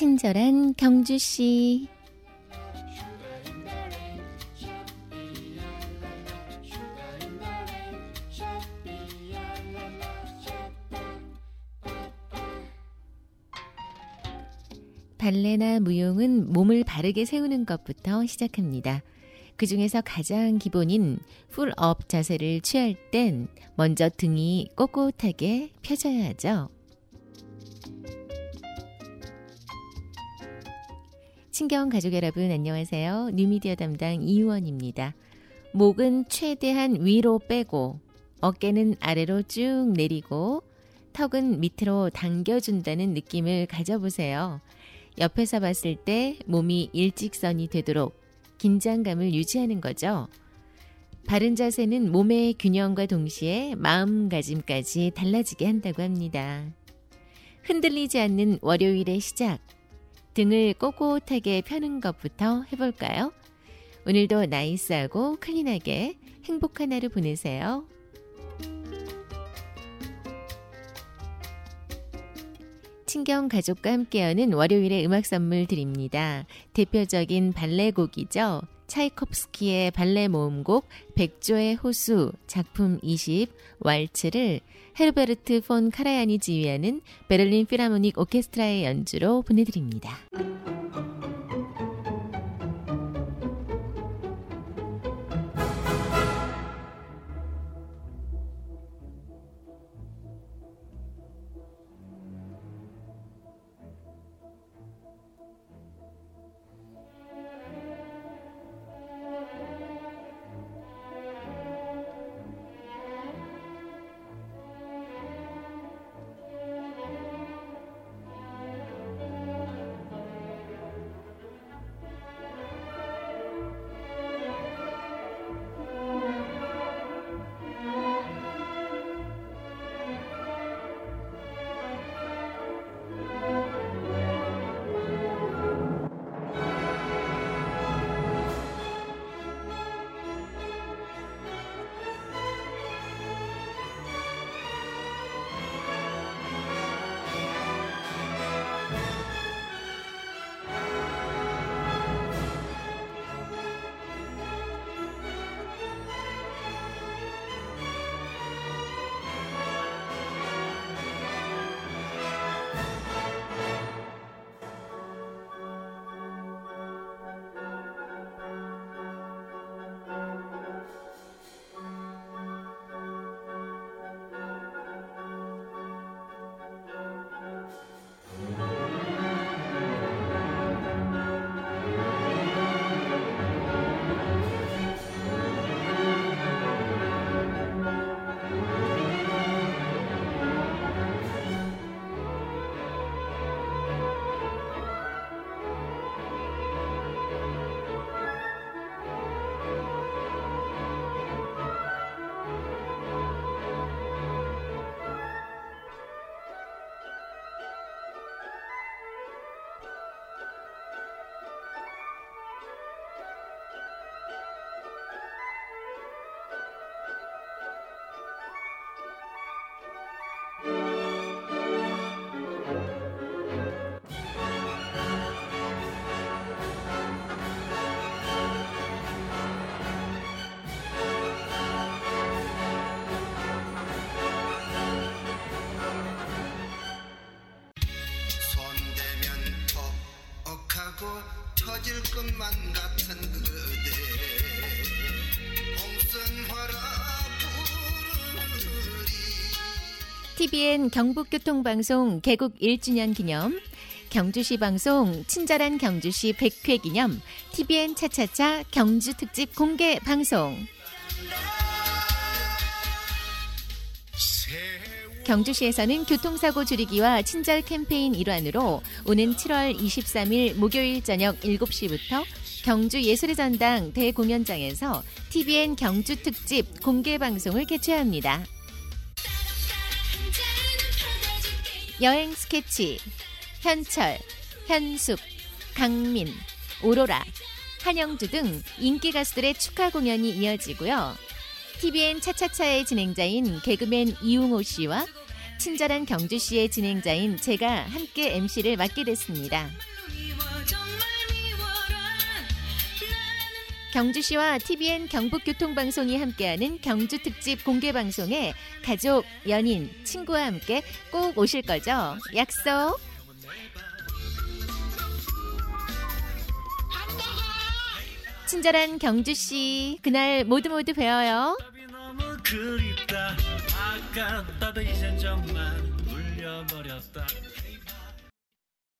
친절한 경주씨. 발레나 무용은 몸을 바르게 세우는 것부터 시작합니다. 그 중에서 가장 기본인 pull-up 자세를 취할 땐 먼저 등이 꼿꼿하게 펴져야 하죠. 친경 가족 여러분 안녕하세요. 뉴미디어 담당 이유원입니다. 목은 최대한 위로 빼고 어깨는 아래로 쭉 내리고 턱은 밑으로 당겨준다는 느낌을 가져보세요. 옆에서 봤을 때 몸이 일직선이 되도록 긴장감을 유지하는 거죠. 바른 자세는 몸의 균형과 동시에 마음가짐까지 달라지게 한다고 합니다. 흔들리지 않는 월요일의 시작. 등을 꼿꼿하게 펴는 것부터 해볼까요? 오늘도 나이스하고 클린하게 행복한 하루 보내세요. 친경 가족과 함께하는 월요일의 음악 선물 드립니다. 대표적인 발레곡이죠. 차이콥스키의 발레 모음곡 백조의 호수 작품 20 왈츠를 헤르베르트 폰 카라얀이 지휘하는 베를린 필하모닉 오케스트라의 연주로 보내드립니다. 것만 같은 그대. TVN 경북교통방송 개국 1주년 기념 경주시 방송 친절한 경주시 100회 기념 TVN 차차차 경주 특집 공개 방송 경주시에서는 교통사고 줄이기와 친절 캠페인 일환으로 오는 7월 23일 목요일 저녁 7시부터 경주 예술의 전당 대공연장에서 TVN 경주 특집 공개 방송을 개최합니다. 여행 스케치, 현철, 현숙, 강민, 오로라, 한영주 등 인기 가수들의 축하 공연이 이어지고요. TVN 차차차의 진행자인 개그맨 이웅호 씨와 친절한 경주시의 진행자인 제가 함께 MC를 맡게 됐습니다. 경주시와 TVN 경북교통방송이 함께하는 경주 특집 공개 방송에 가족, 연인, 친구와 함께 꼭 오실 거죠? 약속. 친절한 경주시 그날 모두 모두 뵈어요. 그립다 아깝다도 이젠 정말 물려버렸다